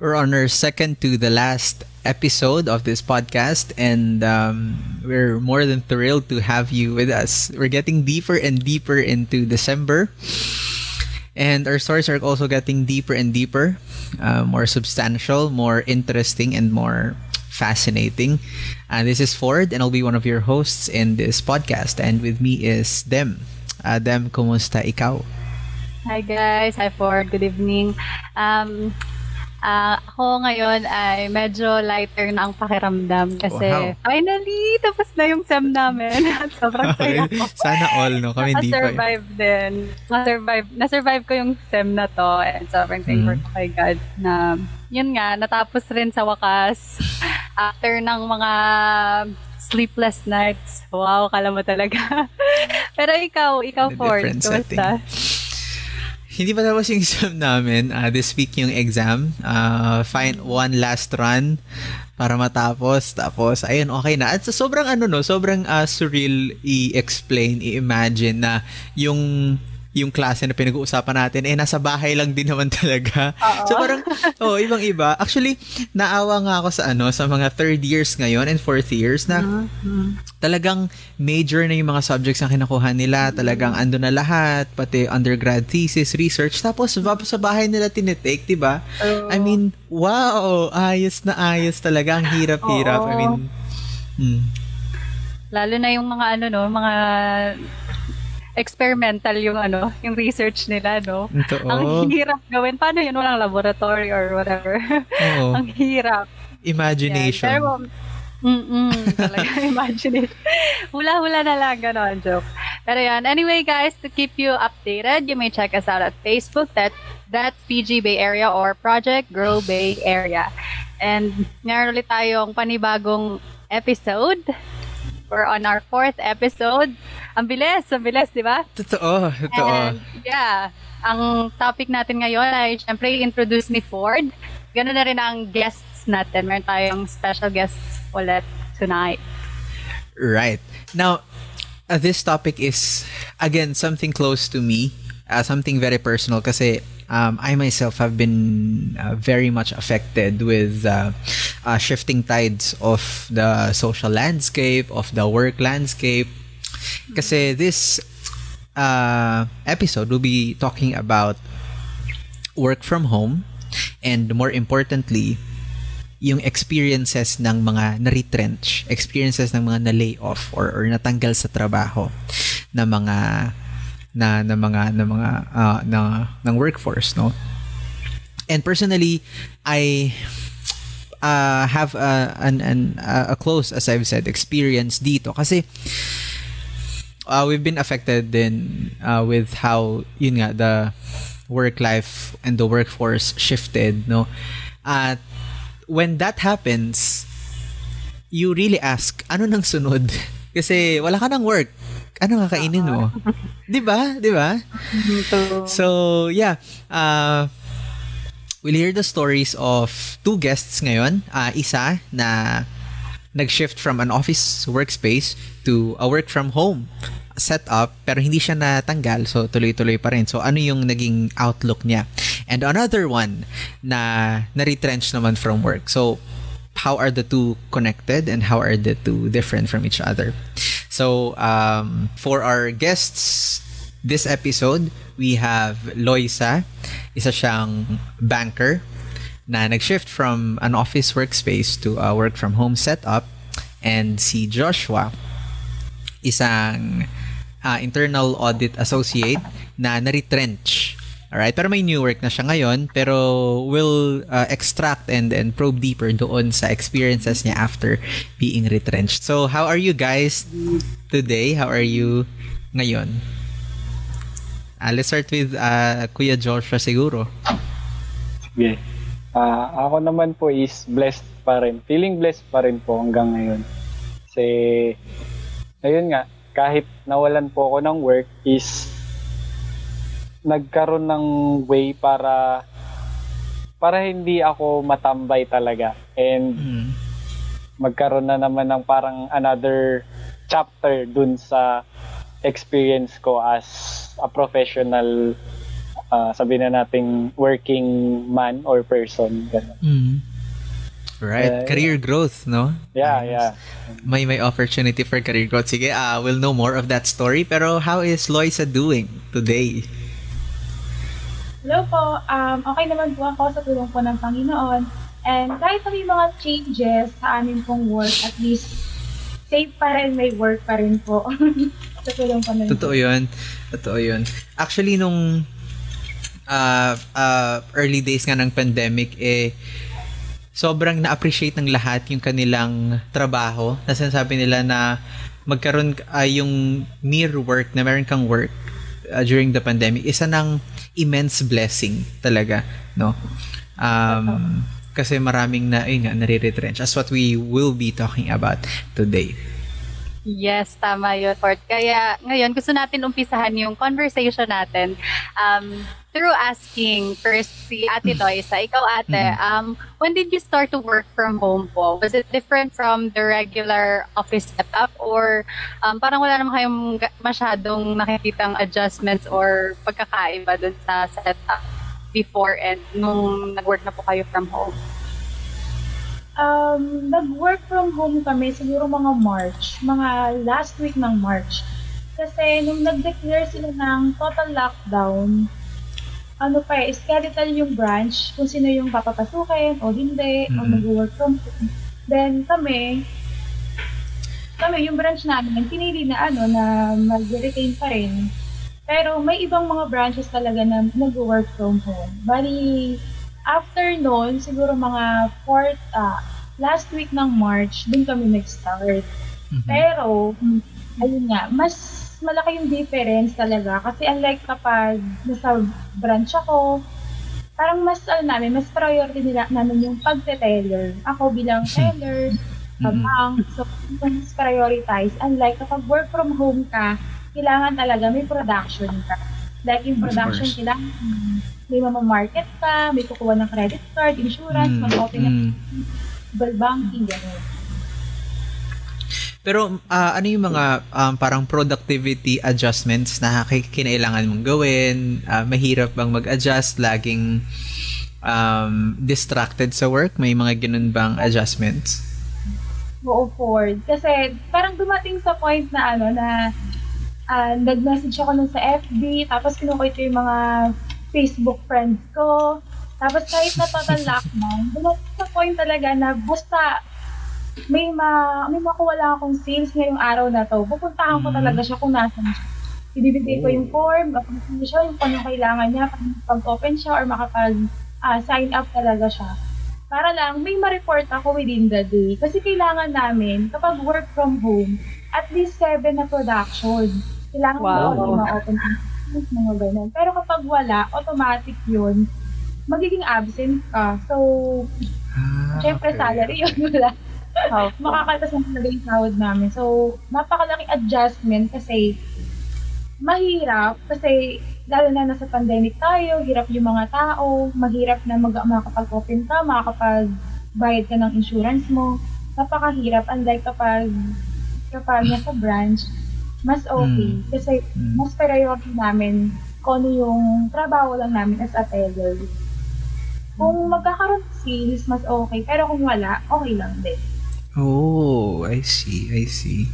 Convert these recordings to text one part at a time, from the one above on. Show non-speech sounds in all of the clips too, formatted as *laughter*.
We're on our second to the last episode of this podcast, and um, we're more than thrilled to have you with us. We're getting deeper and deeper into December, and our stories are also getting deeper and deeper, uh, more substantial, more interesting, and more fascinating. Uh, this is Ford, and I'll be one of your hosts in this podcast. And with me is Dem. Uh, Dem, kumusta ikaw? Hi guys, hi Ford, good evening. Um, Uh, ako ngayon ay medyo lighter na ang pakiramdam kasi wow. finally tapos na yung SEM namin. *laughs* Sobrang saya ko. Sana all, no? Kami hindi pa. Na-survive din. Na-survive, na-survive ko yung SEM na to and sobrang thankful mm. ko kay God na yun nga, natapos rin sa wakas *laughs* after ng mga sleepless nights. Wow, kala mo talaga. *laughs* Pero ikaw, ikaw Ford, kumusta? Hindi pa tapos yung exam namin. Uh, this week yung exam. Uh, find one last run para matapos. Tapos, ayun, okay na. At sobrang ano no, sobrang uh, surreal i-explain, i-imagine na yung yung klase na pinag-uusapan natin, eh, nasa bahay lang din naman *laughs* talaga. Uh-oh. So, parang, oh, ibang-iba. Actually, naawa nga ako sa ano, sa mga third years ngayon and fourth years na uh-huh. talagang major na yung mga subjects na kinakuha nila. Talagang ando na lahat, pati undergrad thesis, research. Tapos, sa bahay nila tinitake, di ba? I mean, wow, ayos na ayos talaga. Ang hirap-hirap. I mean, hmm. Lalo na yung mga ano no, mga experimental yung ano, yung research nila, no? Ito, Ang hirap gawin. Paano yun? Walang laboratory or whatever. Oo. *laughs* Ang hirap. Imagination. Yan. Pero, mm talaga, *laughs* imagination. Hula-hula na lang, gano'n, joke. Pero yan, anyway guys, to keep you updated, you may check us out at Facebook, that, that's PG Bay Area or Project Grow Bay Area. And meron ulit tayong panibagong episode We're on our fourth episode. Ang bilis, ang bilis, di ba? Totoo, totoo. And, yeah, ang topic natin ngayon ay syempre introduce ni Ford. Ganun na rin ang guests natin. Meron tayong special guests ulit tonight. Right. Now, uh, this topic is, again, something close to me. Uh, something very personal kasi um, I myself have been uh, very much affected with uh, uh, shifting tides of the social landscape, of the work landscape. Kasi this uh, episode will be talking about work from home and more importantly, yung experiences ng mga na-retrench, experiences ng mga na-lay off or, or natanggal sa trabaho na mga na ng mga ng mga uh, na ng workforce no? And personally I uh, have a, an, an a close as I've said experience dito. Kasi uh, we've been affected then uh, with how yun nga the work life and the workforce shifted no at when that happens you really ask ano nang sunod *laughs* kasi wala ka nang work ano kakainin mo? *laughs* 'Di ba? 'Di ba? So, yeah. Uh, we'll hear the stories of two guests ngayon. Uh, isa na nag-shift from an office workspace to a work from home setup pero hindi siya natanggal so tuloy-tuloy pa rin. So ano yung naging outlook niya? And another one na na-retrench naman from work. So how are the two connected and how are the two different from each other. So, um, for our guests this episode, we have Loisa. Isa siyang banker na nag-shift from an office workspace to a work from home setup. And si Joshua, isang uh, internal audit associate na na-retrench Alright, pero may new work na siya ngayon, pero we'll uh, extract and, and probe deeper doon sa experiences niya after being retrenched. So, how are you guys today? How are you ngayon? Uh, let's start with uh, Kuya Joshua siguro. Sige. Uh, ako naman po is blessed pa rin. Feeling blessed pa rin po hanggang ngayon. Kasi, ayun nga, kahit nawalan po ako ng work is nagkaroon ng way para para hindi ako matambay talaga and mm. magkaroon na naman ng parang another chapter dun sa experience ko as a professional ah, sabihin na nating working man or person. Ganun. Mm. Right. Uh, career growth, no? Yeah, yeah. May may opportunity for career growth. Sige, uh, we'll know more of that story. Pero how is Loisa doing today? Hello po, um, okay naman po ako sa tulong po ng Panginoon. And kahit na may mga changes sa amin pong work, at least safe pa rin, may work pa rin po. *laughs* sa tulong po ng Totoo yun. Totoo yun. Actually, nung uh, uh, early days nga ng pandemic, eh, sobrang na-appreciate ng lahat yung kanilang trabaho. Na sinasabi nila na magkaroon uh, yung mere work, na meron kang work uh, during the pandemic, isa ng immense blessing talaga, no? Um, kasi maraming na, ayun nga, nare-retrench. As what we will be talking about today. Yes, tama yun, Fort. Kaya ngayon, gusto natin umpisahan yung conversation natin um, through asking first si Ate Loisa. Ikaw, Ate, Mhm. um, when did you start to work from home po? Was it different from the regular office setup or um, parang wala naman kayong masyadong nakikitang adjustments or pagkakaiba dun sa setup before and nung nag-work na po kayo from home? Um, nag-work from home kami siguro mga March, mga last week ng March. Kasi nung nag-declare sila ng total lockdown, ano pa eh, skeletal yung branch, kung sino yung papapasukin o hindi, o Mhm. mag-work from home. Then kami, kami, yung branch namin, pinili na ano, na mag-retain pa rin. Pero may ibang mga branches talaga na nag-work from home. Bali, after noon, siguro mga fourth, ah, last week ng March, dun kami nag-start. Mhm. Pero, ayun nga, mas malaki yung difference talaga. Kasi unlike kapag nasa branch ako, parang mas, ano namin, mas priority nila namin yung pagte-teller. Ako bilang *laughs* sa Mhm. bank, so, mas prioritize. Unlike kapag work from home ka, kailangan talaga may production ka. Like yung production, kailangan may mamamarket ka, may kukuha ng credit card, insurance, Mm, mag-open ng mm. mobile banking, gano'n. Pero ah, ano yung mga um, parang productivity adjustments na ki- kinailangan mong gawin? Ah, mahirap bang mag-adjust? Laging um, distracted sa work? May mga ganun bang adjustments? Oo, Ford. Kasi parang dumating sa point na ano na ah, nag-message ako nun sa FB, tapos kinukuha ko yung mga Facebook friends ko. Tapos kahit na total lockdown, dumating sa point talaga na basta may ma may makuha lang akong sales ngayong araw na to. Pupuntahan ko Mhm. talaga siya kung nasan siya. Ibibigay ko yung form, gagawin siya yung kung kailangan niya, pag-open siya or makapag ah, sign up talaga siya para lang may ma-report ako within the day. Kasi kailangan namin, kapag work from home, at least seven na production. Kailangan Wow. mo mga open accounts, mga ganun. Pero kapag wala, automatic yun, magiging absent ka. So, Ah, syempre okay. salary yun, *laughs* wala. Oh, Makakaltas na talaga yung sahod namin. So, napakalaking adjustment kasi mahirap kasi lalo na nasa pandemic tayo, hirap yung mga tao, mahirap na mag makakapag-open ka, makakapag-bayad ka ng insurance mo. Napakahirap, unlike kapag kapag nasa branch, mas okay. Mm. Kasi Mm. mas priority namin kung ano yung trabaho lang namin as a teller. Kung magkakaroon sales, mas okay. Pero kung wala, okay lang din. Oh, I see, I see.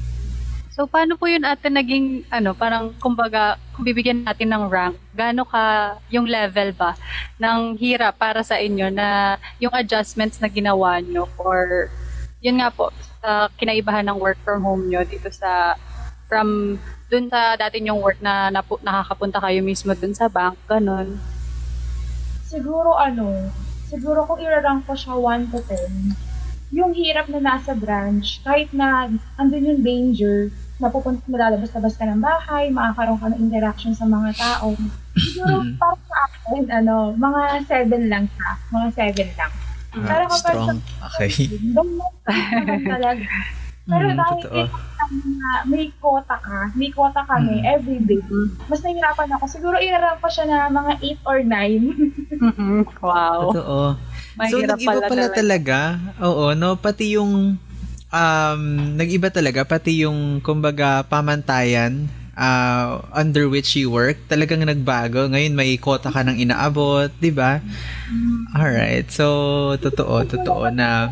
So, paano po yun ate naging, ano, parang, kumbaga, kung bibigyan natin ng rank, gaano ka yung level ba ng hirap para sa inyo na yung adjustments na ginawa nyo or, yun nga po, sa kinaibahan ng work from home nyo dito sa, from, dun sa dati yung work na napu- nakakapunta kayo mismo dun sa bank, ganun. Siguro ano, siguro kung irarank ko siya 1 to 10, yung hirap na nasa branch, kahit na andun yung danger, napupunta, malalabas-labas ka ng bahay, makakaroon ka ng interaction sa mga tao. Siguro Mhm. para sa akin, ano, mga 7 lang siya. Mga 7 lang. Ah, Pero kapag strong. Okay. Doon *laughs* mo talaga. Pero Mm, dahil totoo. na may quota ka, may quota kami Mm. every day, mas nahihirapan ako. Siguro irarank ko siya na mga 8 or 9. *laughs* wow. Totoo. So, Mahirap nag-iba pala pala talaga. talaga. Oo, no? Pati yung, um, nag-iba talaga, pati yung, kumbaga, pamantayan uh, under which you work, talagang nagbago. Ngayon may quota ka ng inaabot, di ba? Alright. So, totoo, totoo na...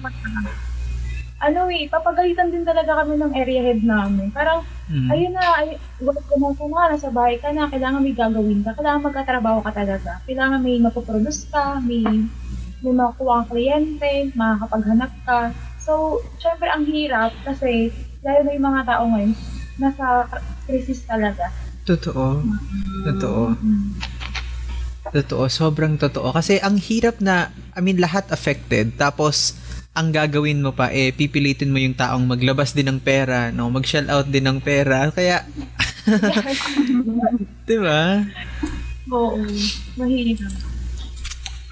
Ano eh, papagalitan din talaga kami ng area head namin. Parang, Mm, ayun na, ay, work ko na ka na, nasa bahay ka na, kailangan may gagawin ka, kailangan magkatrabaho ka talaga. Kailangan may mapoproduce ka, may, may makuha ang kliyente, makakapaghanap ka. So, syempre ang hirap kasi, lalo na yung mga tao ngayon, nasa crisis talaga. totoo. Totoo. Totoo. Sobrang totoo. Kasi ang hirap na, I mean, lahat affected. Tapos, ang gagawin mo pa, eh, pipilitin mo yung taong maglabas din ng pera, no? Mag-shell out din ng pera. Kaya, *laughs* di ba? Oo, mahirap.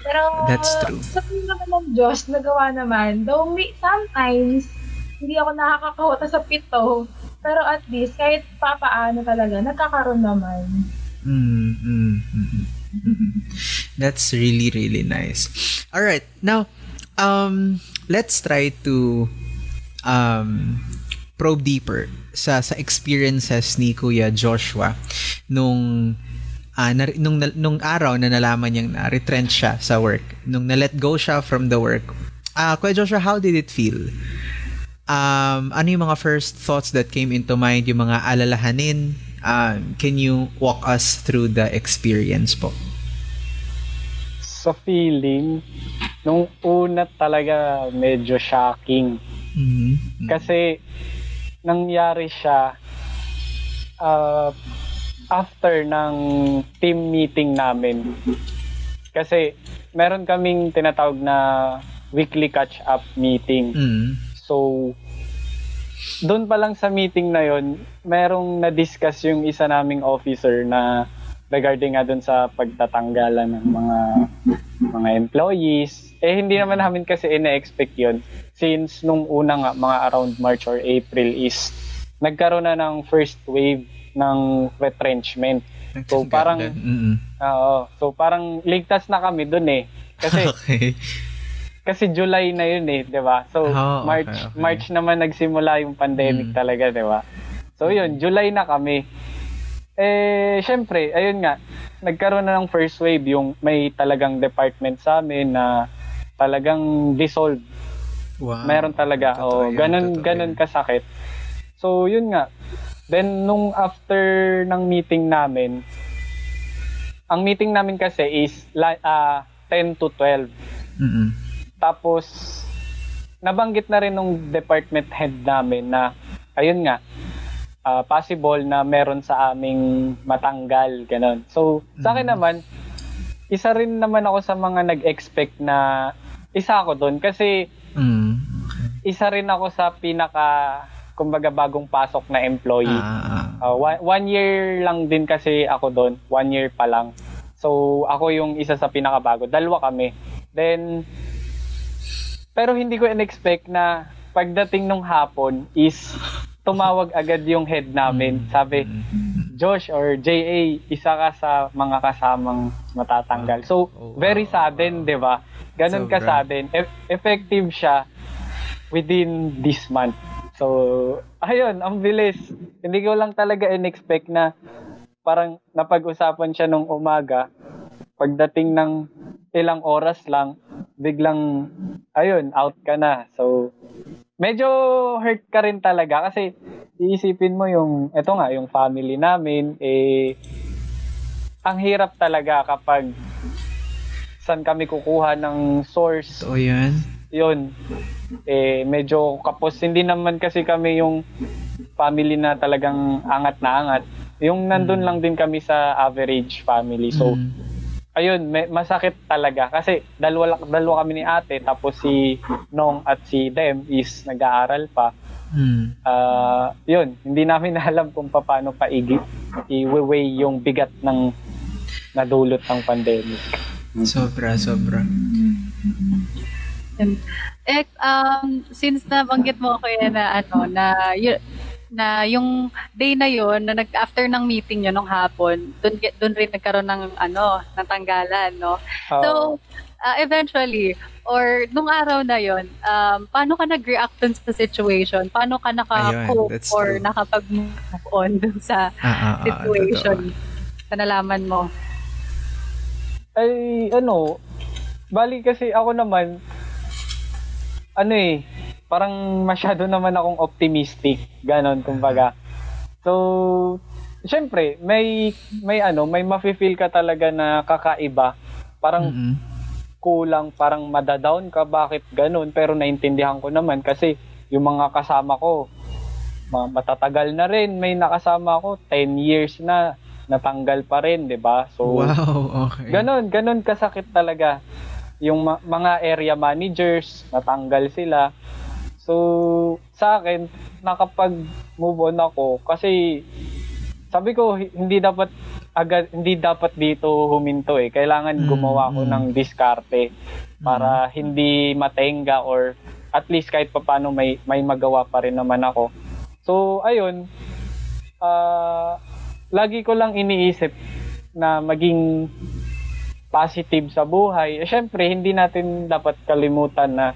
Pero, That's true. sa naman ng Diyos, nagawa naman. Though may, sometimes, hindi ako nakakakahota sa pito. Pero at least, kahit papaano talaga, nagkakaroon naman. Mm, mm, mm, mm. *laughs* That's really, really nice. All right. Now, um, let's try to um, probe deeper sa sa experiences ni Kuya Joshua nung ah, na, nung nung araw na nalaman niyang na retrench siya sa work nung na let go siya from the work. Ah Kuya Joshua how did it feel? Um ano yung mga first thoughts that came into mind yung mga alalahanin? Um, can you walk us through the experience po? Sa feeling, nung una talaga medyo shocking. Mhm. Kasi nangyari siya uh, after ng team meeting namin. Kasi meron kaming tinatawag na weekly catch-up meeting. Mm. So, doon pa lang sa meeting na yon, merong na-discuss yung isa naming officer na regarding nga doon sa pagtatanggalan ng mga mga employees. Eh, hindi naman namin kasi ina-expect yun. Since nung una nga, mga around March or April is nagkaroon na ng first wave ng retrenchment. So, parang, Mm-mm. oo, so parang ligtas na kami doon eh. Kasi *laughs* okay kasi July na yun eh, 'di ba? So Oh, okay, March okay. March naman nagsimula yung pandemic Mm. talaga, 'di ba? So yun, July na kami. Eh syempre, ayun nga, nagkaroon na ng first wave yung may talagang department sa amin na talagang dissolved. wow Meron talaga. Totoo Oh, yun, ganun totoo ganun yun. kasakit. So yun nga. Then nung after ng meeting namin, ang meeting namin kasi is la- ah, 10 to 12. Mm-mm. Tapos, nabanggit na rin nung department head namin na, ayun nga, ah, possible na meron sa aming matanggal, ganun. So, sa akin Mm. naman, isa rin naman ako sa mga nag-expect na isa ako doon kasi Mm. isa rin ako sa pinaka kumbaga bagong pasok na employee. Ah, Uh, one, one year lang din kasi ako doon. One year pa lang. So, ako yung isa sa pinakabago. Dalawa kami. Then, pero hindi ko in-expect na pagdating nung hapon is tumawag agad yung head namin. Sabi, Josh or JA, isa ka sa mga kasamang matatanggal. So, Oh, very sudden, di ba? Ganun ka sudden. E- effective siya within this month. So, ayun, ang bilis. Hindi ko lang talaga in-expect na parang napag-usapan siya nung umaga. Pagdating ng ilang oras lang, biglang, ayun, out ka na. So, medyo hurt ka rin talaga kasi iisipin mo yung, eto nga, yung family namin, eh, ang hirap talaga kapag saan kami kukuha ng source totoo yan. yun, eh, medyo kapos. Hindi naman kasi kami yung family na talagang angat na angat. Yung nandun lang din kami sa average family. So, Mm. Ayun, may, masakit talaga. Kasi dalawa, dalawa kami ni ate, tapos si Nong at si Dem is nag-aaral pa. Mm. Ah, yun, hindi namin *laughs* alam kung paano pa i- i-weigh yung bigat ng nadulot ng pandemic. Sobra, sobra. Eh, um, since nabanggit mo ko yan na ano, na, y- na yung day na yon na nag after ng meeting yun nung hapon, doon doon rin nagkaroon ng ano, ng tanggalan, no. So, Oo. uh, eventually, Or nung araw na yon, um, paano ka nag-react dun sa situation? Paano ka naka-cope or true. nakapag-move on dun sa Ah, ah, ah, situation sa nalaman mo? Ay, ano, bali kasi ako naman, ano eh, parang masyado naman akong optimistic, ganon, kumbaga. So, syempre, may, may ano, may mafe-feel ka talaga na kakaiba. Parang Mm-mm. kulang, parang madadown ka, bakit ganun? Pero naintindihan ko naman kasi yung mga kasama ko, ma- matatagal na rin, may nakasama ko, 10 years na, natanggal pa rin, di ba? So, Wow, okay. Ganon, ganon kasakit talaga. Yung ma- mga area managers, natanggal sila. So, sa akin, nakapag-move on ako kasi sabi ko hi- hindi dapat agad hindi dapat dito huminto eh. Kailangan Mm, gumawa ko mm. ng diskarte para hindi matenga or at least kahit papaano may may magawa pa rin naman ako. So, ayun. ah lagi ko lang iniisip na maging positive sa buhay. Eh, syempre, hindi natin dapat kalimutan na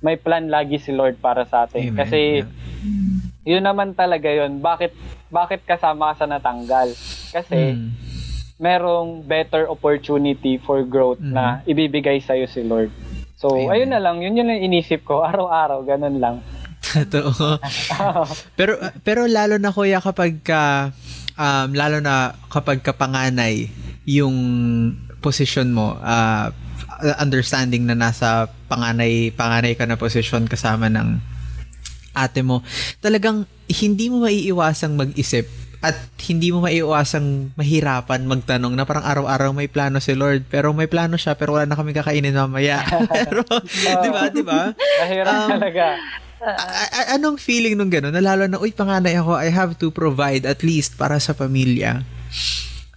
may plan lagi si Lord para sa atin. Amen. Kasi Yeah. yun naman talaga yun. Bakit bakit kasama ka sa natanggal? Kasi Mm. merong better opportunity for growth na ibibigay sa'yo si Lord. So, Amen. ayun na lang. Yun yun ang inisip ko. *laughs* Araw-araw, ganun lang. *laughs* Totoo. *laughs* pero pero lalo na kuya kapag ka um, lalo na kapag kapanganay yung position mo uh, understanding na nasa panganay panganay ka na position kasama ng ate mo talagang hindi mo maiiwasang mag-isip at hindi mo maiiwasang mahirapan magtanong na parang araw-araw may plano si Lord pero may plano siya pero wala na kami kakainin mamaya *laughs* pero di ba di ba Mahirap Um, talaga. A- a- anong feeling nung gano'n? Lalo na, uy, panganay ako, I have to provide at least para sa pamilya.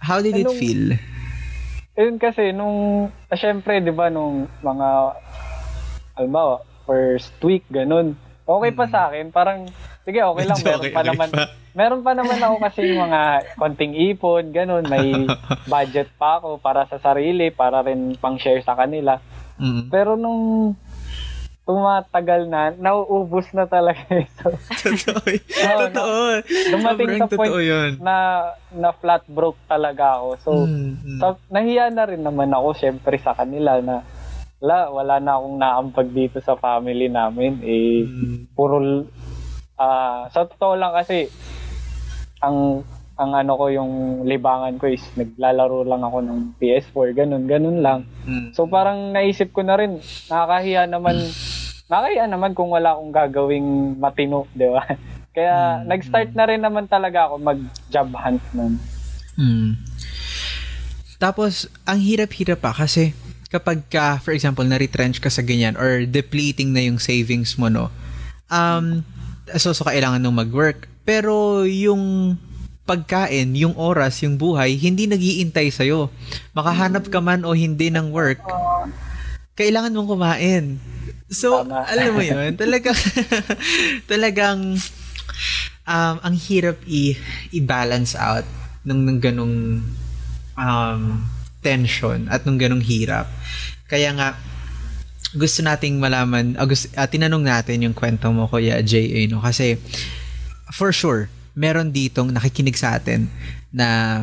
How did it Anong- feel? Ayun kasi, nung, ah, syempre, di ba, nung mga, alma, first week, ganun. Okay pa sa akin, parang, sige, okay lang, *laughs* meron okay, pa okay naman, pa. meron pa naman ako kasi mga konting ipon, ganun, may *laughs* budget pa ako para sa sarili, para rin pang share sa kanila. Mm. Pero nung tumatagal na, nauubos na talaga. *laughs* so, Totoo. *laughs* Oo, totoo. dumating Sobrang sa point yun. na, na flat broke talaga ako. So, Mm, mm. sa, nahiya na rin naman ako syempre sa kanila na wala, wala na akong naampag dito sa family namin. Eh, Mm. puro, ah sa totoo lang kasi, ang ang ano ko yung libangan ko is naglalaro lang ako ng PS4 ganun ganun lang Mm. so parang naisip ko na rin nakakahiya naman nakakahiya naman kung wala akong gagawing matino di ba *laughs* kaya Mm, nag-start na rin naman talaga ako mag job hunt nun Mm. Tapos, ang hirap-hirap pa kasi kapag ka, for example, na-retrench ka sa ganyan or depleting na yung savings mo, no? Um, so, so kailangan nung mag-work. Pero yung pagkain, yung oras, yung buhay, hindi nag-iintay sa'yo. Makahanap ka man o hindi ng work, kailangan mong kumain. So, Tama. alam mo yun, talagang, *laughs* talagang, um, ang hirap i- i-balance out nung, nung ganong um, tension at nung ganong hirap. Kaya nga, gusto nating malaman, ah, gusto, ah, tinanong natin yung kwento mo, Kuya J.A., no? Kasi, for sure, meron ditong nakikinig sa atin na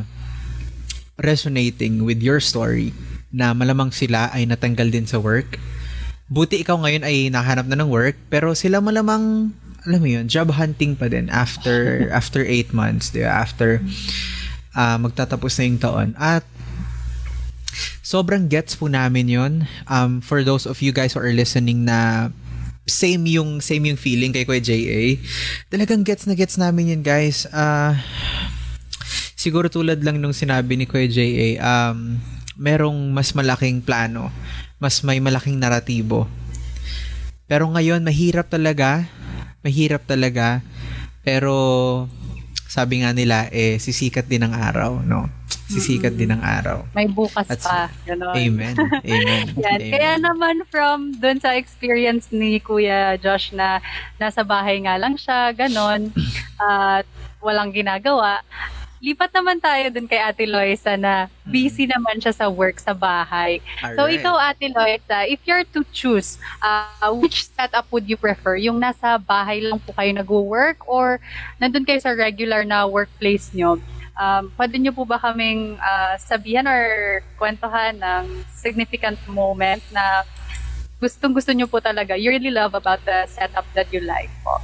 resonating with your story na malamang sila ay natanggal din sa work. Buti ikaw ngayon ay nakahanap na ng work, pero sila malamang, alam mo yun, job hunting pa din after *laughs* after 8 months, di ba? After ah, magtatapos na yung taon. At sobrang gets po namin yon um, for those of you guys who are listening na same yung same yung feeling kay Kuya JA. Talagang gets na gets namin yun, guys. Ah siguro tulad lang nung sinabi ni Kuya JA, um, merong mas malaking plano, mas may malaking naratibo. Pero ngayon, mahirap talaga, mahirap talaga, pero sabi nga nila, eh, sisikat din ang araw, no? Sisikat din ang araw. May bukas That's- pa. Ganon. Amen. Amen. *laughs* Yan. Amen. Kaya naman from dun sa experience ni Kuya Josh na nasa bahay nga lang siya, ganon, *clears throat* at walang ginagawa, lipat naman tayo dun kay Ate Loisa na busy naman siya sa work sa bahay. So Alright. ikaw Ate Loisa, if you're to choose, uh, which setup would you prefer? Yung nasa bahay lang po kayo nag-work or nandun kayo sa regular na workplace nyo? Um, pwede nyo po ba kaming uh, sabihan or kwentuhan ng significant moment na gustong gusto nyo po talaga, you really love about the setup that you like po?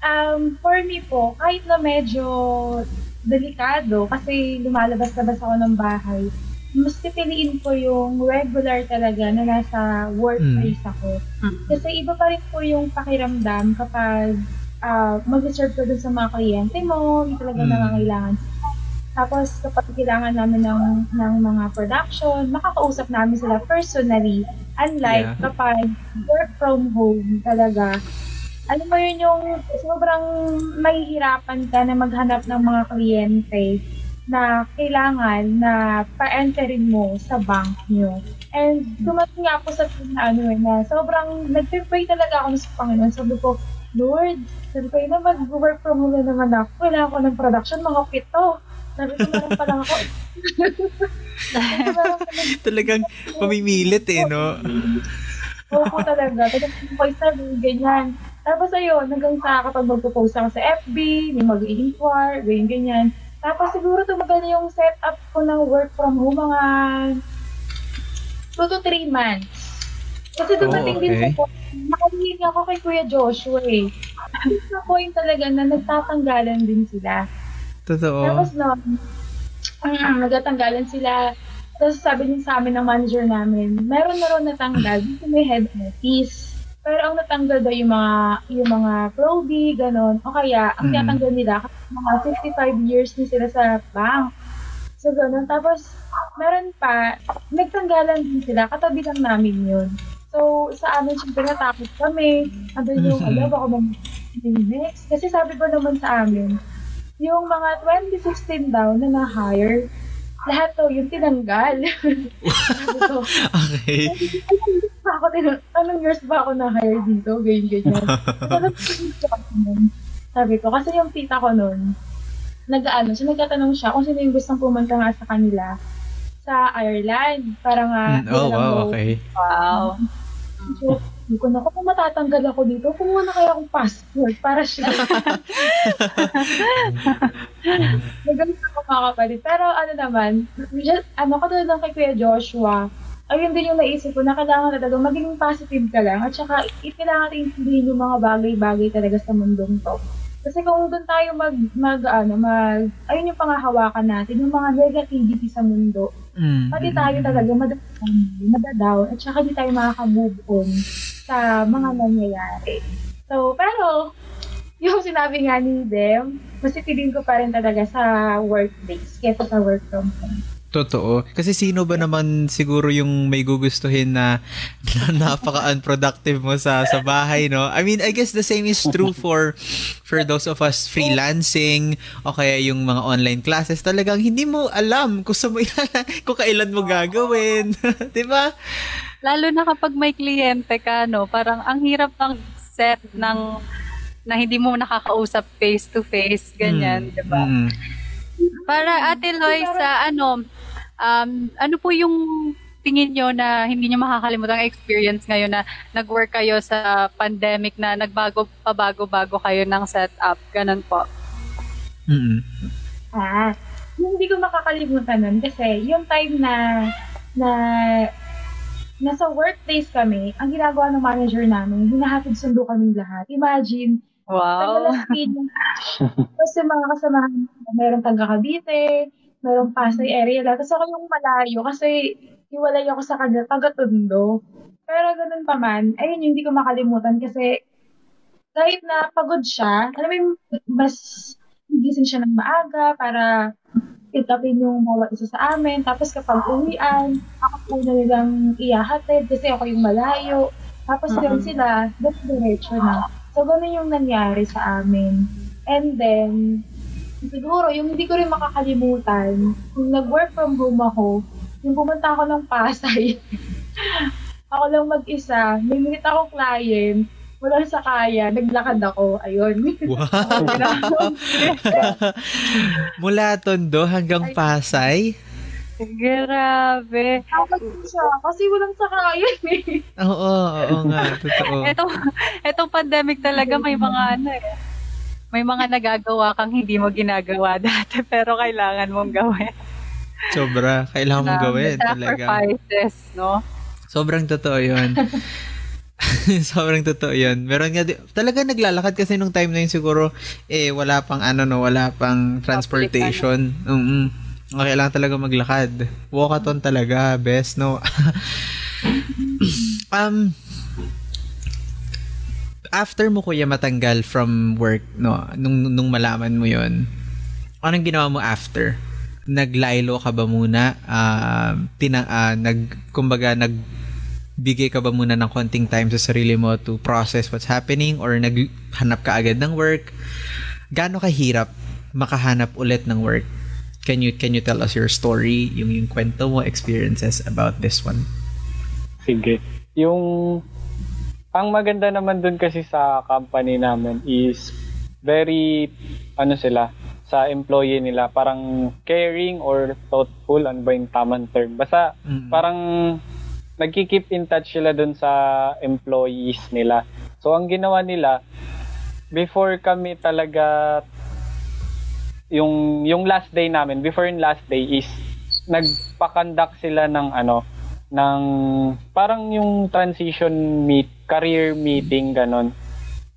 Um, for me po, kahit na medyo delikado kasi lumalabas-labas ako ng bahay, mas pipiliin ko yung regular talaga na nasa workplace ako. Kasi iba pa rin po yung pakiramdam kapag uh, mag-serve ka dun sa mga kliyente mo, yung talaga Mm. nangangailangan. Tapos kapag kailangan namin ng, ng mga production, makakausap namin sila personally. Unlike Yeah. kapag work from home talaga, alam mo yun yung sobrang mahihirapan ka na maghanap ng mga kliyente na kailangan na pa-enterin mo sa bank nyo. And dumating nga po sa na ano eh, na sobrang nag-pray talaga ako sa Panginoon. Sabi ko, Lord, sabi ko, na mag-work from home na naman ako. Kailangan ko ng production, mga pito. Sabi ko, meron pa lang ako. *laughs* Talagang pamimilit eh, no? *laughs* Oo talaga. Talagang voice sabi, ganyan. Tapos ayun, hanggang sa kapag magpo-post ako sa FB, may mag-inquire, ganyan, ganyan. Tapos siguro tumagal yung setup ko ng work from home mga 2 to 3 months. Kasi dumating Oh, din okay. sa point, nakahiling ako kay Kuya Joshua eh. Sa point talaga na nagtatanggalan din sila. Totoo. Tapos no, mm, nagatanggalan sila. Tapos sabi din sa amin ng manager namin, meron na raw natanggal dito may head office. Pero ang natanggal daw yung mga yung mga proby, ganon. O kaya, ang Mm. tinatanggal nila, kasi mga 55 years na sila sa bank. So, ganon. Tapos, meron pa, nagtanggalan din sila, katabi lang namin yun. So, sa amin, syempre natakot kami. Andun yung, Mhm. alam, baka mag- next. Kasi sabi ko naman sa amin, yung mga 2016 daw na na-hire, lahat to yung tinanggal. *laughs* Okay. "Ano ako tin- anong years ba ako na-hire dito? Ganyan, ganyan. *laughs* Sabi ko, kasi yung tita ko nun, nag-ano, so nagtatanong siya kung sino yung gustong pumunta nga sa kanila sa Ireland. Para nga, Mm, oh, wow, okay. Wow. So, hindi ko na, kung matatanggal ako dito, kumuha na kaya akong passport para siya. *laughs* Nagalit ako mga kapatid. Pero ano naman, just, ano, katulad ng kay Kuya Joshua, ayun din yung naisip ko na kailangan talaga maging positive ka lang at saka i- kailangan natin intindihin yung mga bagay-bagay talaga sa mundong to. Kasi kung doon tayo mag, mag, ano, mag, ayun yung pangahawakan natin, yung mga negativity sa mundo, Mm, pati tayo talaga madadown, madadown, at saka di tayo makaka-move on sa mga nangyayari. So, pero, yung sinabi nga ni Dem, mas ko pa rin talaga sa workplace kesa sa work from home. Totoo. Kasi sino ba naman siguro yung may gugustuhin na, na napaka-unproductive mo sa sa bahay, no? I mean, I guess the same is true for for those of us freelancing o kaya yung mga online classes. Talagang hindi mo alam kung, sa mo, *laughs* kung kailan mo gagawin. *laughs* 'Di ba? Lalo na kapag may kliyente ka, no, parang ang hirap ng set ng na hindi mo nakakausap face to face, ganyan, Mm, 'di ba? mm. Para Ate Loisa, ano, um, ano po yung tingin nyo na hindi nyo makakalimutan ang experience ngayon na nag-work kayo sa pandemic na nagbago pabago-bago kayo ng setup, ganun po. Mm-mm. Ah, hindi ko makakalimutan nun kasi yung time na na nasa workplace kami, ang ginagawa ng manager namin, hinahatid sundo kami lahat. Imagine, Wow. *laughs* Tapos yung mga kasamahan, ko, meron taga Cavite, meron Pasay area lang. Tapos ako yung malayo kasi iwalay ako sa kanya, taga Tondo. Pero ganun pa man, ayun yung hindi ko makalimutan kasi kahit na pagod siya, alam mo yung mas gising siya ng maaga para pick upin yung bawat isa sa amin. Tapos kapag uwian, ako po na nilang iyahatid kasi ako yung malayo. Tapos yun Mhm. sila, diretso na. So, ganun yung nangyari sa amin. And then, siguro, yung hindi ko rin makakalimutan, yung nag-work from home ako, yung pumunta ako ng Pasay, *laughs* ako lang mag-isa, may minute akong client, Walang sakaya. Naglakad ako. Ayun. Wow. *laughs* *laughs* Mula Tondo hanggang Ay. Pasay. Grabe. Tapos siya. Kasi walang sakaya eh. Oo, oo nga, totoo. *laughs* Etong, etong pandemic talaga may mga ano eh. May mga nagagawa kang hindi mo ginagawa *laughs* dati pero kailangan mong gawin. Sobra, kailangan mong gawin talaga. Sacrifices, no? Sobrang totoo yun. *laughs* Sobrang totoo yun. Meron nga, di- talaga naglalakad kasi nung time na yun siguro, eh, wala pang ano no, wala pang transportation. Mm Okay lang talaga maglakad. Walkathon talaga, best, no? *laughs* um, after mo kuya matanggal from work, no, nung, nung malaman mo yun, anong ginawa mo after? Naglaylo ka ba muna? Um, tina, ah, nag, kumbaga, nag, bigay ka ba muna ng konting time sa sarili mo to process what's happening or naghanap ka agad ng work? Gaano kahirap makahanap ulit ng work? Can you can you tell us your story, yung yung kwento mo, experiences about this one? Sige. Yung ang maganda naman dun kasi sa company namin is very ano sila sa employee nila parang caring or thoughtful ano ba yung tamang term basta Mm. parang nagki-keep in touch sila dun sa employees nila so ang ginawa nila before kami talaga yung yung last day namin before yung last day is nagpa-conduct sila ng ano ng parang yung transition meet career meeting ganon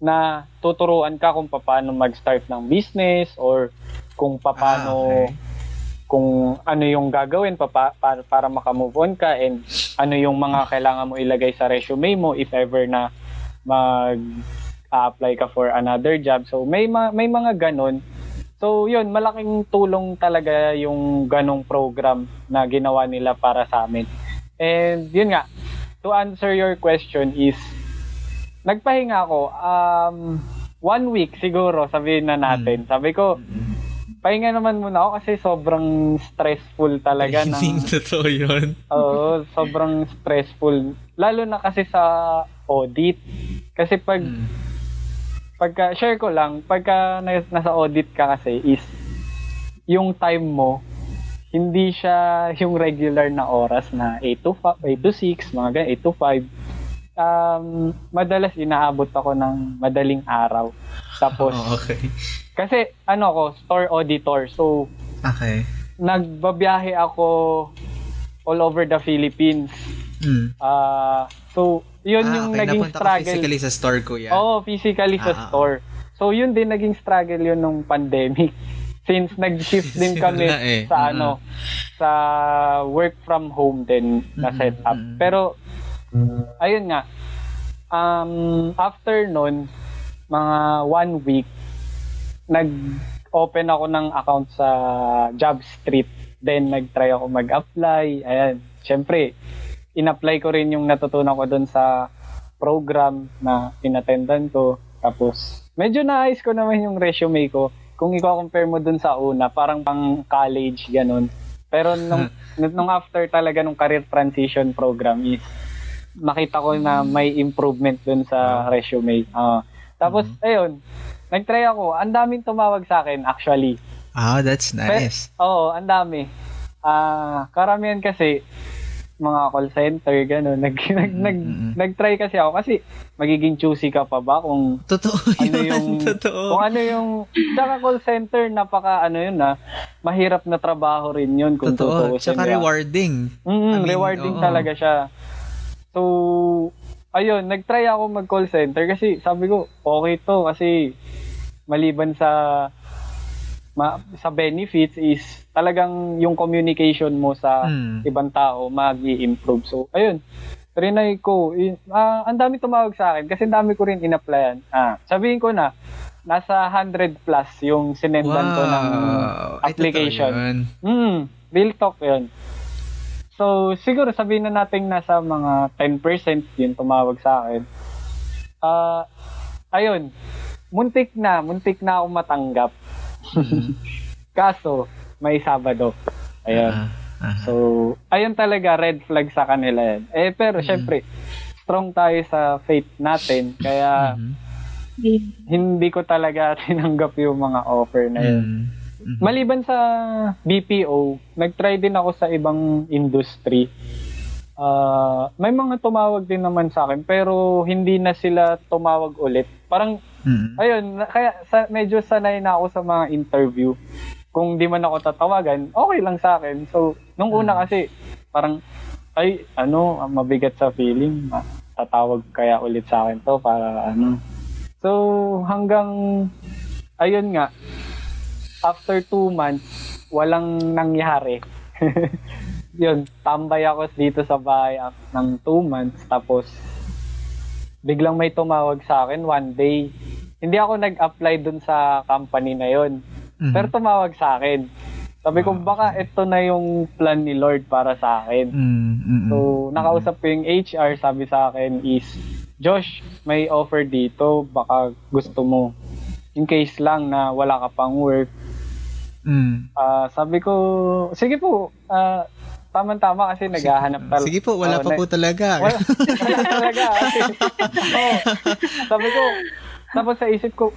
na tuturuan ka kung paano mag-start ng business or kung paano Ah, okay. kung ano yung gagawin pa, para, para makamove on ka and ano yung mga kailangan mo ilagay sa resume mo if ever na mag apply ka for another job. So may ma- may mga ganon. So yun, malaking tulong talaga yung ganong program na ginawa nila para sa amin. And yun nga, to answer your question is nagpahinga ako um one week siguro sabihin na natin. Sabi ko, pahinga naman muna ako kasi sobrang stressful talaga ng Hindi *laughs* totoo yun. Oo, sobrang stressful. Lalo na kasi sa audit. Kasi pag Mm. Pagka share ko lang, pagka na- nasa audit ka kasi is yung time mo hindi siya yung regular na oras na 8 to 5, 8 to 6, mga ganyan, 8 to 5. Um, madalas inaabot ako ng madaling araw. Tapos, Oh, *laughs* okay. kasi ano ako, store auditor. So, Okay. nagbabiyahe ako all over the Philippines. Mm. Ah, so, yun Ah, yung okay. naging Napunta struggle. physically sa store, kuya. Oo, physically sa Ah, ah. store. So, yun din naging struggle yun nung pandemic. *laughs* Since nag-shift *laughs* din kami eh. sa Mm. ano, sa work from home din na Mm, setup. mm. Pero, ayun nga, um, after nun, mga one week, nag-open ako ng account sa Job Street. Then, nag-try ako mag-apply. Ayan. Siyempre, in-apply ko rin yung natutunan ko doon sa program na inattendan ko. Tapos, medyo naayos ko naman yung resume ko. Kung i-compare mo doon sa una, parang pang college, ganun. Pero nung, *laughs* nung after talaga nung career transition program is nakita ko na may improvement dun sa resume. Ah. tapos, ayun, nag-try ako. Ang daming tumawag sa akin, actually. Ah, that's nice. Oo, ang dami. Ah, karamihan kasi mga call center gano'n. Nag, *laughs* nag, nag, Mm-mm. nag-try kasi ako kasi magiging choosy ka pa ba kung Totoo ano yun. yung *laughs* Totoo. kung ano yung tsaka call center napaka ano yun na mahirap na trabaho rin yun kung Totoo. Tsaka ba? rewarding. Mm, I mean, rewarding oo. talaga siya. So, ayun, nag-try ako mag-call center kasi sabi ko, okay to kasi maliban sa ma, sa benefits is talagang yung communication mo sa Mm. ibang tao mag improve So, ayun, trinay ko. Ah, ang dami tumawag sa akin kasi ang dami ko rin in-applyan. Ah, sabihin ko na, nasa 100 plus yung sinendan ko ng application. Mm, real talk yun. So, siguro sabihin na natin nasa mga 10% yung tumawag sa akin. Ah, ayun, muntik na, muntik na ako matanggap. *laughs* Kaso, may Sabado. Ayun. Ah, ah. So, ayun talaga, red flag sa kanila yan. Eh, pero syempre, strong tayo sa faith natin. Kaya. Di- hindi ko talaga *laughs* tinanggap yung mga offer na yun. Mhm. Maliban sa BPO, nag-try din ako sa ibang industry. Ah, may mga tumawag din naman sa akin pero hindi na sila tumawag ulit. Parang Mhm. ayun, kaya sa, medyo sanay na ako sa mga interview. Kung di man ako tatawagan, okay lang sa akin. So, nung una kasi parang ay ano, mabigat sa feeling. Tatawag kaya ulit sa akin to para ano. So, hanggang ayun nga, after two months, walang nangyari. *laughs* Yun, tambay ako dito sa bahay ng two months. Tapos, biglang may tumawag sa akin one day. Hindi ako nag-apply dun sa company na yon Mhm. Pero tumawag sa akin. Sabi ko, Ah, baka ito na yung plan ni Lord para sa akin. Mm, mm, So, nakausap ko yung HR, sabi sa akin is, Josh, may offer dito, baka gusto mo. In case lang na wala ka pang work. Mm. Ah, sabi ko, sige po, ah, tama-tama kasi naghahanap talaga. Sige po, wala Oh, pa na- po talaga. *laughs* Wala, wala talaga. *laughs* *laughs* Oo. Sabi ko, tapos sa isip ko,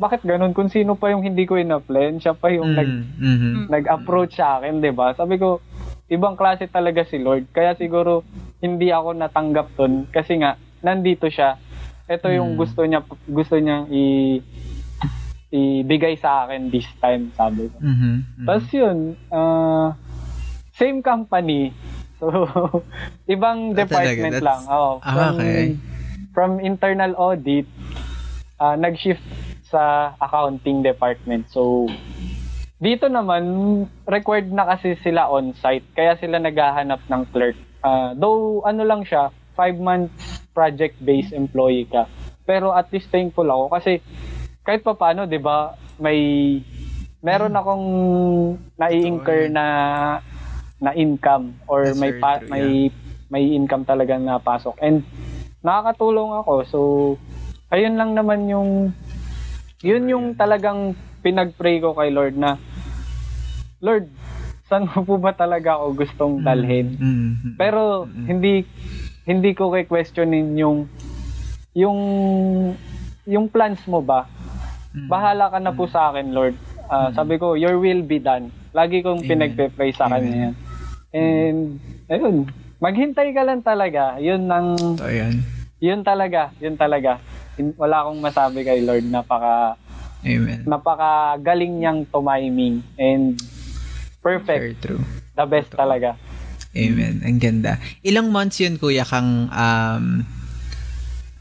bakit ganun? Kung sino pa yung hindi ko in-apply, siya pa yung nag, Mm, mhm. nag-approach sa akin, 'di ba? Sabi ko, ibang klase talaga si Lord. Kaya siguro hindi ako natanggap doon kasi nga nandito siya. Ito yung Mm. gusto niya gusto niyang i ibigay sa akin this time, sabi ko. Mhm, mhm. Tapos yun, ah, same company. *laughs* So, ibang Ah, department That's- lang. Oh, Ah, okay. From internal audit, ah, nag-shift sa accounting department. So, dito naman, required na kasi sila on-site. Kaya sila naghahanap ng clerk. Ah, though, ano lang siya, five months project-based employee ka. Pero at least thankful ako kasi kahit pa paano, di ba, may meron akong nai-incur na na income or That's may pa, true, may may income talaga na pasok and nakakatulong ako so ayun lang naman yung yun yung talagang pinag-pray ko kay Lord na Lord saan mo po ba talaga ako gustong dalhin? Mhm. pero Mm-mm. hindi hindi ko kay questionin yung yung yung plans mo ba? Mhm. bahala ka na po sa akin Lord. Ah, sabi ko your will be done. Lagi kong pinagpe-pray sa kanya yan. And ayun maghintay ka lang talaga. Yun ang Ito, yun talaga yun talaga wala akong masabi kay Lord napaka Amen. napakagaling niyang tumiming and perfect Very true. the best talaga Amen. Ang ganda. Ilang months yun, kuya, kang, um,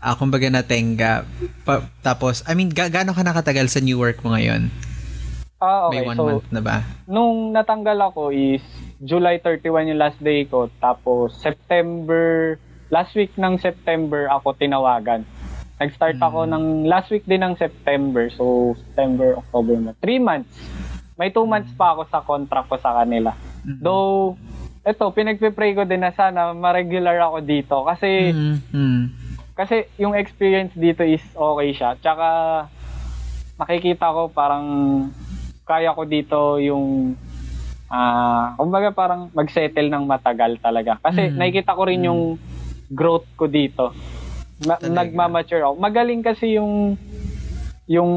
ah, kumbaga natenga. Pa, tapos, I mean, ga- gaano ka nakatagal sa new work mo ngayon? ah okay May one so month na ba? nung natanggal ako is July 31 yung last day ko tapos September last week ng September ako tinawagan nag-start ako ng last week din ng September so September October na 3 months may 2 months pa ako sa contract ko sa kanila Mhm. though eto pinagpe-pray ko din na sana ma-regular ako dito kasi Mhm. Mhm. kasi yung experience dito is okay siya. Tsaka nakikita ko parang kaya ko dito yung ah kumbaga parang mag-settle ng matagal talaga. Kasi Mm. nakikita ko rin Mm. yung growth ko dito. Ma- Talaga. nagmamature ako. Magaling kasi yung yung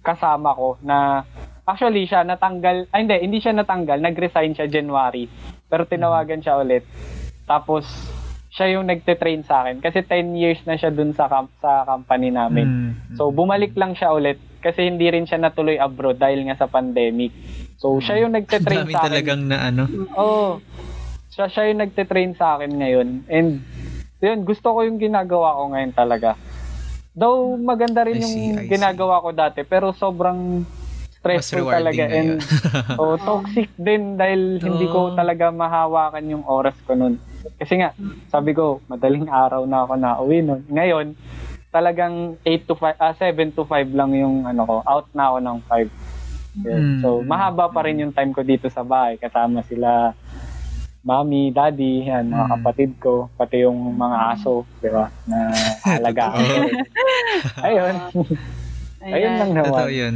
kasama ko na actually siya natanggal, ay hindi, hindi siya natanggal, nag-resign siya January. Pero tinawagan siya ulit. Tapos siya yung nagte-train sa akin kasi 10 years na siya dun sa camp, sa company namin. Mhm. So bumalik lang siya ulit kasi hindi rin siya natuloy abroad dahil nga sa pandemic. So siya yung nagte-train Dami sa akin. talagang na ano. Oo. Siya, siya yung nagte-train sa akin ngayon. And, yun, gusto ko yung ginagawa ko ngayon talaga. Though, maganda rin I yung see, I see. ginagawa ko dati, pero sobrang stressful talaga. na And, *laughs* oh, toxic din dahil hindi ko Oo. talaga mahawakan yung oras ko nun. Kasi nga, sabi ko, madaling araw na ako na uwi nun. Ngayon, talagang 8 to 5, ah, 7 to 5 lang yung ano ko. Out na ako ng 5. Yun. Mm. So, mahaba pa rin yung time ko dito sa bahay. Kasama sila mami, daddy, yan, mga Mm. kapatid ko, pati yung mga aso, di ba, na. *laughs* Totoo. *laughs* Ayun. Ayun lang naman. Totoo yun.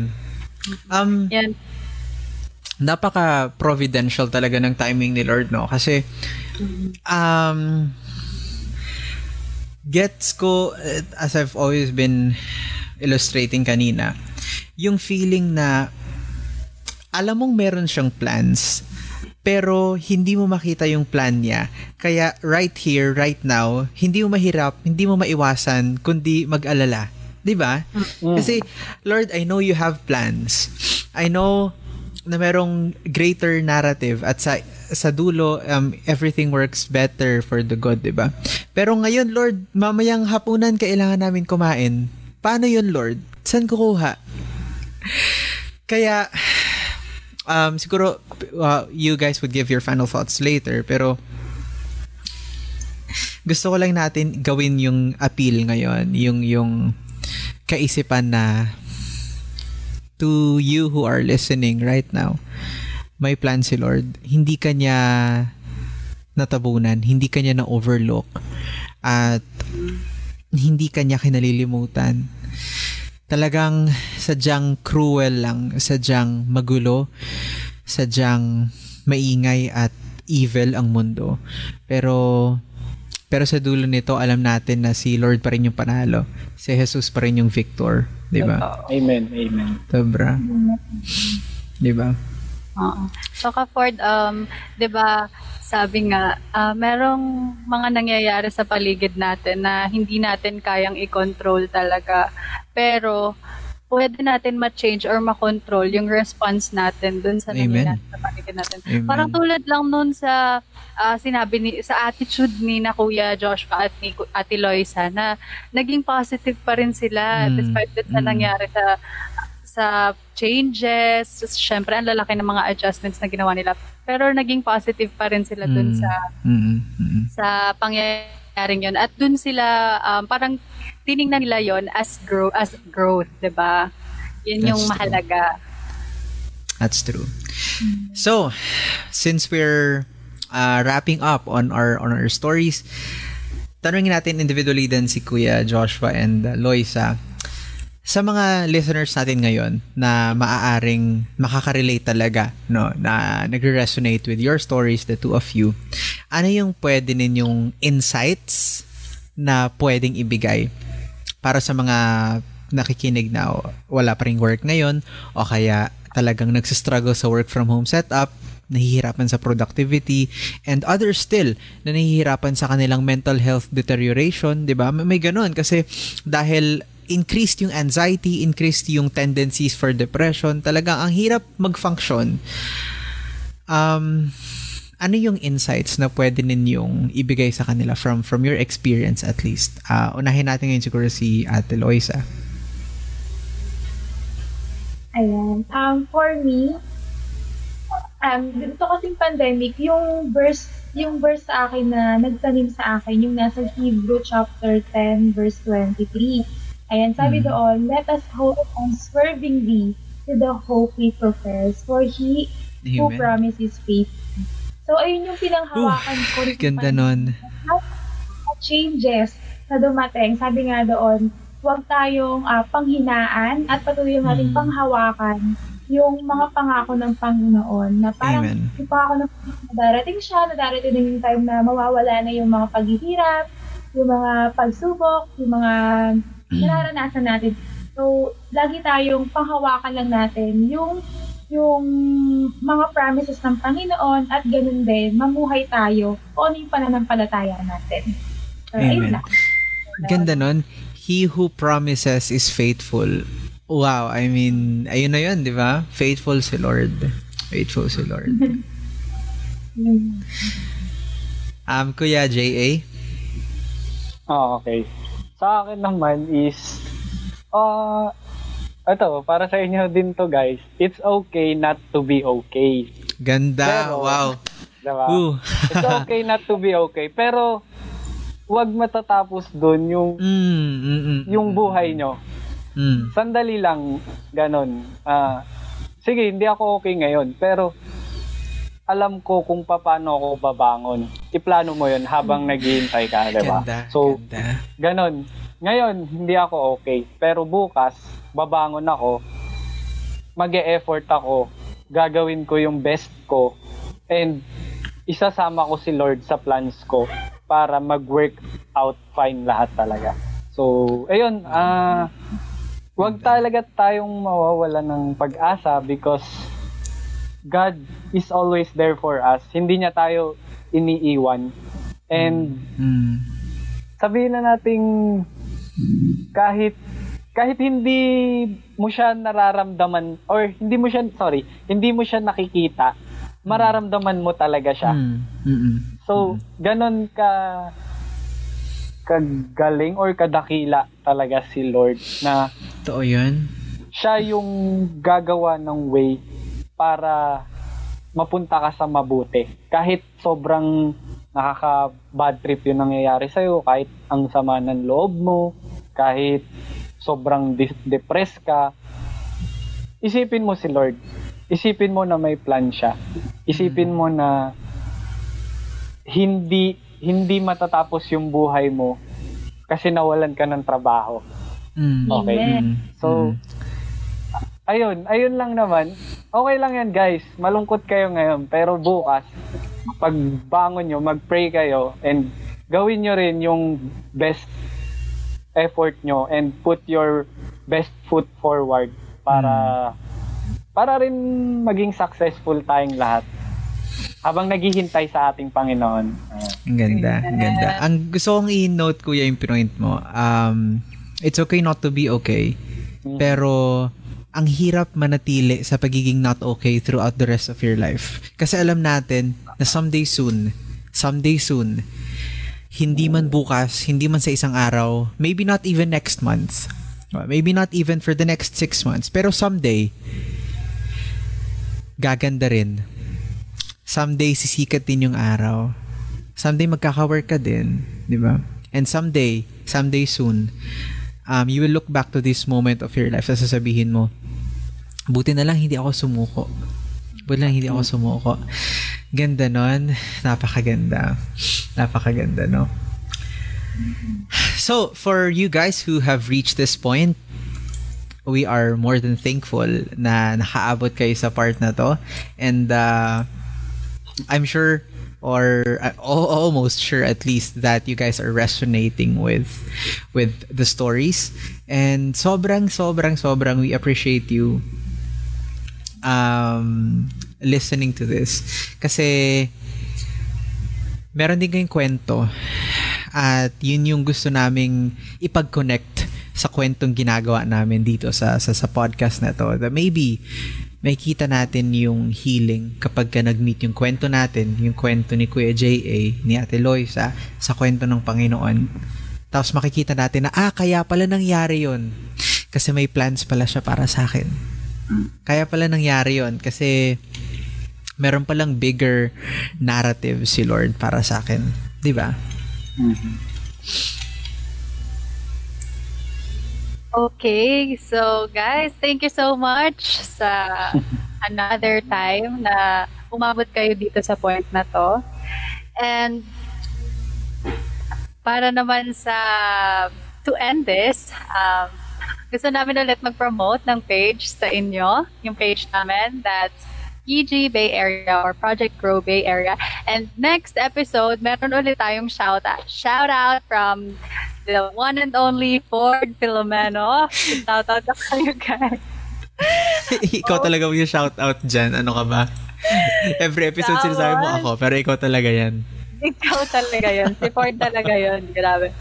Um, Yan. napaka-providential talaga ng timing ni Lord, no? Kasi, um, gets ko, eh, as I've always been illustrating kanina, yung feeling na alam mong meron siyang plans, pero hindi mo makita yung plan niya. Kaya right here, right now, hindi mo mahirap, hindi mo maiwasan, kundi mag-alala. 'Di ba? Kasi, Lord, I know you have plans. I know na merong greater narrative at sa sa dulo um, everything works better for the good, 'di ba? Pero ngayon, Lord, mamayang hapunan kailangan namin kumain. Paano 'yun, Lord? Saan kukuha? Kaya um siguro uh, you guys would give your final thoughts later, pero gusto ko lang natin gawin yung appeal ngayon, yung yung kaisipan na to you who are listening right now, may plan si Lord. Hindi kanya natabunan, hindi kanya na-overlook, at hindi kanya kinalilimutan. Talagang sadyang cruel lang, sadyang magulo, sadyang maingay at evil ang mundo. Pero pero sa dulo nito, alam natin na si Lord pa rin yung panalo. Si Jesus pa rin yung victor. Di ba? Amen, amen. Sobra. Di ba? Oo. So, ka-Ford, um, di ba, sabi nga, ah, merong mga nangyayari sa paligid natin na hindi natin kayang i-control talaga. Pero, pwede natin ma-change or ma-control yung response natin dun sa nangyayari sa paligid natin. Amen. Parang tulad lang nun sa ah, sinabi ni sa attitude ni na Kuya Joshua at ni Ate Loisa na naging positive pa rin sila Mm, despite dun sa mm. nangyari sa sa changes. Siyempre, ang lalaki ng mga adjustments na ginawa nila. Pero naging positive pa rin sila dun Mm. sa Mm-mm. Mm-mm. sa pangyayaring yon at dun sila um, parang tiningnan nila yon as grow as growth 'di ba yun yung That's true. mahalaga That's true. So, since we're uh, wrapping up on our on our stories, tanungin natin individually din si Kuya Joshua and uh, Loisa. Sa mga listeners natin ngayon na maaaring makaka-relate talaga, no, na nagre-resonate with your stories, the two of you, ano yung pwede ninyong insights na pwedeng ibigay para sa mga nakikinig na wala pa ring work ngayon o kaya talagang nagsistruggle sa work from home setup, nahihirapan sa productivity, and others still na nahihirapan sa kanilang mental health deterioration, di ba? May, may ganun kasi dahil increased yung anxiety, increased yung tendencies for depression, talagang ang hirap mag-function. Um, ano yung insights na pwede ninyong ibigay sa kanila from from your experience at least? Ah, unahin natin ngayon siguro si Ate Loisa. Ayan. Um, for me, um, dito kasing pandemic, yung verse, yung verse sa akin na nagtanim sa akin, yung nasa Hebrew chapter 10, verse 23. Ayan, sabi Mm. doon, Let us hope unswervingly to the hope we profess, for He who Amen. promises faith. So, ayun yung pinanghawakan ko. rin sa Ganda nun. changes na dumating, sabi nga doon, huwag tayong ah, panghinaan at patuloy nating Mm. panghawakan yung mga pangako ng Panginoon na parang Amen. yung pangako ng Panginoon na darating siya, na darating din yung time na mawawala na yung mga paghihirap, yung mga pagsubok, yung mga nararanasan natin. So, lagi tayong panghawakan lang natin yung yung mga promises ng Panginoon at ganun din, mamuhay tayo kung ano yung pananampalataya natin. So, Amen. lang. Ganda nun. He who promises is faithful. Wow, I mean, ayun na yun, di ba? Faithful si Lord. Faithful si Lord. *laughs* Um, Kuya J.A.? Ah, okay. Sa akin naman is, ah, ito, para sa inyo din to guys, it's okay not to be okay. Ganda, Pero, wow. Diba? Ooh. it's okay not to be okay. Pero, wag matatapos dun yung, Mm, mm, mm, yung mm, buhay nyo. Mm. Sandali lang, ganon. Ah, sige, hindi ako okay ngayon, pero alam ko kung paano ako babangon. Iplano mo yun habang naghihintay ka, di ba? So, ganda. ganon. Ngayon, hindi ako okay. Pero bukas, babangon ako, mag effort ako, gagawin ko yung best ko, and isasama ko si Lord sa plans ko para mag-work out fine lahat talaga. So, ayun, ah wag talaga tayong mawawala ng pag-asa because God is always there for us. Hindi niya tayo iniiwan. And Mm. sabihin na nating kahit kahit hindi mo siya nararamdaman or hindi mo siya sorry, hindi mo siya nakikita, mararamdaman mo talaga siya. Mm. Mm-mm. So, ganon ka kagaling or kadakila talaga si Lord na Totoo yun. siya yung gagawa ng way para mapunta ka sa mabuti. Kahit sobrang nakaka-bad trip yung nangyayari sa'yo, kahit ang sama ng loob mo, kahit sobrang dis- depressed ka, isipin mo si Lord. Isipin mo na may plan siya. Isipin mo na hindi hindi matatapos yung buhay mo kasi nawalan ka ng trabaho. Mm. Okay. Mm. So, ayun, ayun lang naman. Okay lang yan guys. Malungkot kayo ngayon. Pero bukas, pag bangon nyo, mag-pray kayo and gawin nyo rin yung best effort nyo and put your best foot forward para para rin maging successful tayong lahat habang naghihintay sa ating Panginoon. Ang ganda, ang ganda. Ang gusto kong i-note kuya yung point mo. Um, it's okay not to be okay. Pero ang hirap manatili sa pagiging not okay throughout the rest of your life. Kasi alam natin na someday soon, someday soon, hindi man bukas, hindi man sa isang araw, maybe not even next month, maybe not even for the next six months, pero someday, gaganda rin. Someday, sisikat din yung araw. Someday, magkaka-work ka din. Di ba? And someday, someday soon, um, you will look back to this moment of your life sa sasabihin mo, buti na lang hindi ako sumuko. Buti lang hindi ako sumuko. Ganda nun. Napakaganda. Napakaganda, no? So, for you guys who have reached this point, we are more than thankful na nakaabot kayo sa part na to. And uh, I'm sure or uh, al- almost sure at least that you guys are resonating with with the stories. And sobrang sobrang sobrang we appreciate you um listening to this. Kasi meron din kayong kwento at yun yung gusto naming ipag-connect sa kwentong ginagawa namin dito sa sa, sa podcast na to. That maybe may kita natin yung healing kapag ka nag-meet yung kwento natin, yung kwento ni Kuya J.A., ni Ate Loisa, sa kwento ng Panginoon. Tapos makikita natin na, ah, kaya pala nangyari yon Kasi may plans pala siya para sa akin. Kaya pala nangyari yon kasi meron palang bigger narrative si Lord para sa akin. Di ba? Okay, so guys, thank you so much sa *laughs* another time na umabot kayo dito sa point na to. And para naman sa to end this, um, gusto namin ulit mag-promote ng page sa inyo, yung page namin that's PG Bay Area or Project Grow Bay Area. And next episode, meron ulit tayong shout out. Shout out from the one and only Ford Filomeno. Shout out na kayo guys. *laughs* ikaw talaga yung shout out dyan. Ano ka ba? Every episode sinasabi mo ako, pero ikaw talaga yan. Ikaw talaga yun. Si Ford talaga yun. Grabe.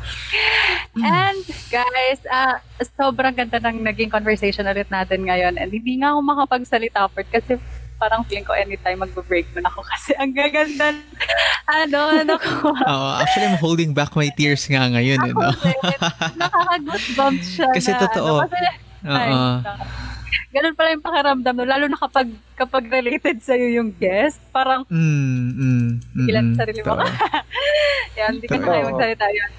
And guys, ah sobrang ganda ng naging conversation ulit natin ngayon. And hindi nga ako makapagsalita, Ford, kasi parang feeling ko anytime magbe-breakdown ako *laughs* kasi ang gaganda ano, ano ko. *laughs* Oo, actually, I'm holding back my tears nga ngayon. Eh, Ako no? din. Nakaka-goosebumps siya *laughs* Kasi na, totoo. Ano, kasi, ay, Oo. ganun pala yung pakiramdam no? Lalo na kapag, kapag related sa'yo yung guest, parang Mm, mm, mm, Ilan mm, sa sarili mo. Yan, hindi ko na kayo magsalita yun.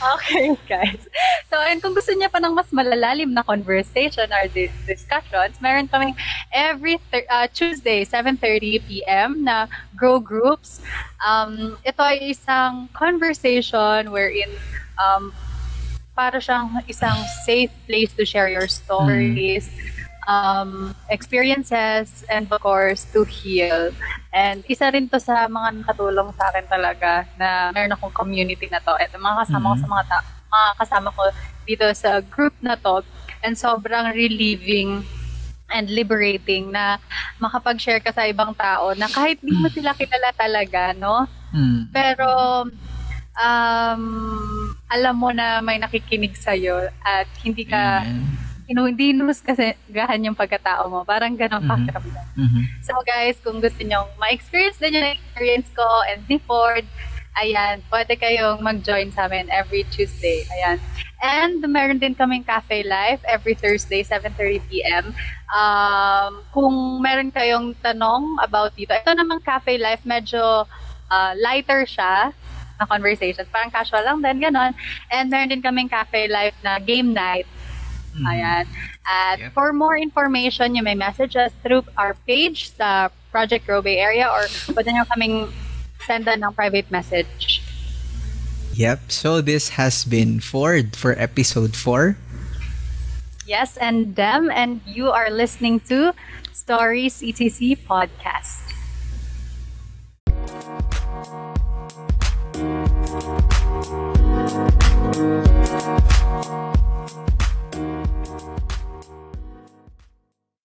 *laughs* Okay, guys. So, ayun, kung gusto niya pa ng mas malalalim na conversation or di- discussions, meron kaming every thir- uh, Tuesday, 7.30 p.m. na Grow Groups. Um, ito ay isang conversation wherein um, para siyang isang safe place to share your stories, um, experiences and of course to heal. And isa rin to sa mga nakatulong sa akin talaga na meron akong community na to. At mga kasama ko sa mga ta- mga kasama ko dito sa group na to. And sobrang relieving and liberating na makapag-share ka sa ibang tao na kahit di mo sila kilala talaga, no? Mm. Pero um, alam mo na may nakikinig sa'yo at hindi ka, Amen. You hindi nus kasi gahan yung pagkatao mo. Parang ganun Mhm. pakiramdam. Mhm. So guys, kung gusto nyo ma-experience din yung experience ko and Ford, ayan, pwede kayong mag-join sa amin every Tuesday. Ayan. And meron din kaming Cafe Live every Thursday, 7.30pm. Um, kung meron kayong tanong about dito, ito namang Cafe Live, medyo uh, lighter siya na conversation. Parang casual lang din, ganon. And meron din kaming Cafe Live na game night. Mhm. Ayan. At Yep. for more information, you may message us through our page sa Project Grow Bay Area or pwede nyo kaming sendan ng private message. Yep. So this has been Ford for episode 4. Yes, and them, and you are listening to Stories ETC Podcast.